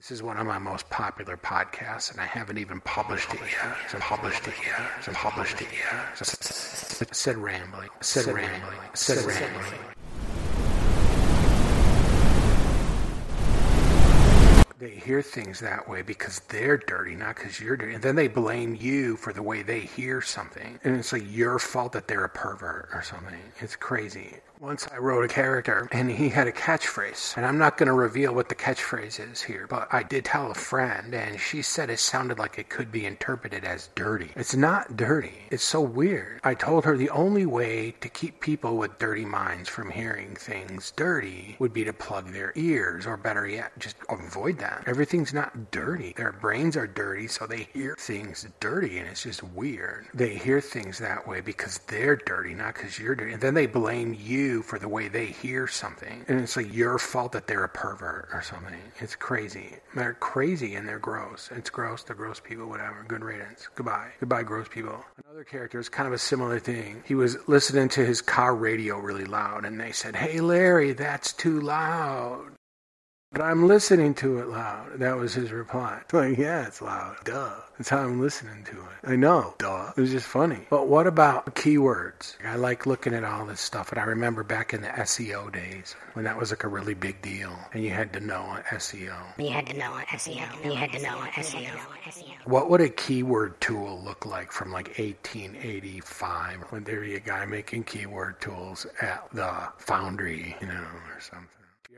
This is one of my most popular podcasts, and I haven't even published it yet. So published it yet. So published it yet. So said rambling. Said rambling. Said rambling. They hear things that way because they're dirty, not because you're dirty. And then they blame you for the way they hear something. And it's like your fault that they're a pervert or something. It's crazy. Once I wrote a character and he had a catchphrase. And I'm not going to reveal what the catchphrase is here, but I did tell a friend and she said it sounded like it could be interpreted as dirty. It's not dirty. It's so weird. I told her the only way to keep people with dirty minds from hearing things dirty would be to plug their ears, or better yet, just avoid that. Everything's not dirty. Their brains are dirty, so they hear things dirty, and it's just weird. They hear things that way because they're dirty, not because you're dirty. And then they blame you for the way they hear something. And it's like your fault that they're a pervert or something. It's crazy. They're crazy and they're gross. It's gross. They're gross people, whatever. Good riddance. Goodbye. Goodbye, gross people. Another character is kind of a similar thing. He was listening to his car radio really loud and they said, Hey, Larry, that's too loud. But I'm listening to it loud. That was his reply. Like, yeah, it's loud. Duh. That's how I'm listening to it. I know. Duh. It was just funny. But what about keywords? I like looking at all this stuff. And I remember back in the SEO days when that was like a really big deal. And you had to know SEO. You had to know SEO. You had to know SEO. What would a keyword tool look like from like 1885 when there was a guy making keyword tools at the foundry, you know, or something?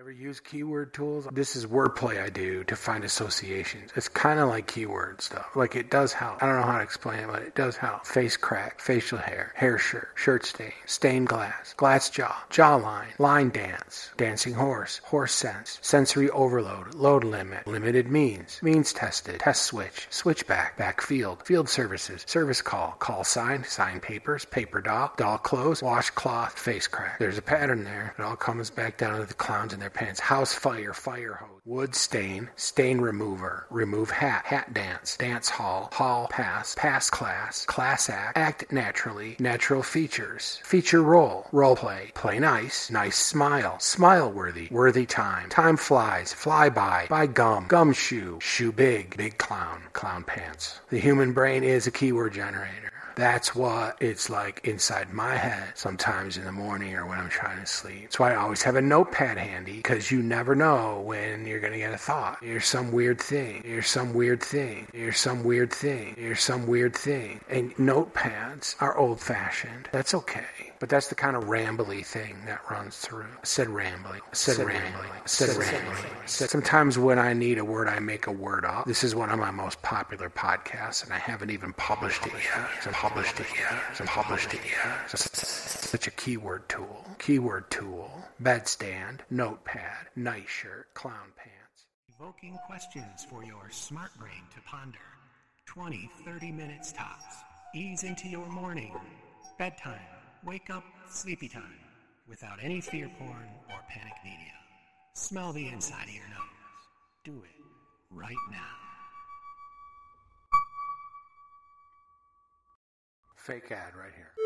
Ever use keyword tools? This is wordplay I do to find associations. It's kind of like keyword stuff. Like it does help. I don't know how to explain it, but it does help. Face crack, facial hair, hair shirt, shirt stain, stained glass, glass jaw, jawline, line dance, dancing horse, horse sense, sensory overload, load limit, limited means, means tested, test switch, switchback, backfield, field services, service call, call sign, sign papers, paper doll, doll clothes, washcloth, face crack. There's a pattern there. It all comes back down to the clowns and their pants. House fire, fire hose. Wood stain, stain remover. Remove hat, hat dance. Dance hall, hall pass, pass class. Class act, act naturally. Natural features. Feature role, role play. Play nice, nice smile. Smile worthy, worthy time. Time flies, fly by. Buy gum, gum shoe. Shoe big, big clown, clown pants. The human brain is a keyword generator. That's what it's like inside my head sometimes in the morning or when I'm trying to sleep. That's why I always have a notepad handy because you never know when you're going to get a thought. You're some weird thing. You're some weird thing. You're some weird thing. You're some weird thing. And notepads are old fashioned. That's okay. But that's the kind of rambly thing that runs through. I said rambling. I said, said rambling. rambling. I said, said rambling. rambling. Said, sometimes when I need a word, I make a word up. This is one of my most popular podcasts, and I haven't even published it yet. So published it yet. So published it yet. So such a keyword tool. Keyword tool. Bedstand. Notepad. Night shirt. Clown pants. Evoking questions for your smart brain to ponder. 20, 30 minutes tops. Ease into your morning. Bedtime wake up, sleepy time, without any fear porn or panic media. Smell the inside of your nose. Do it right now. Fake ad right here.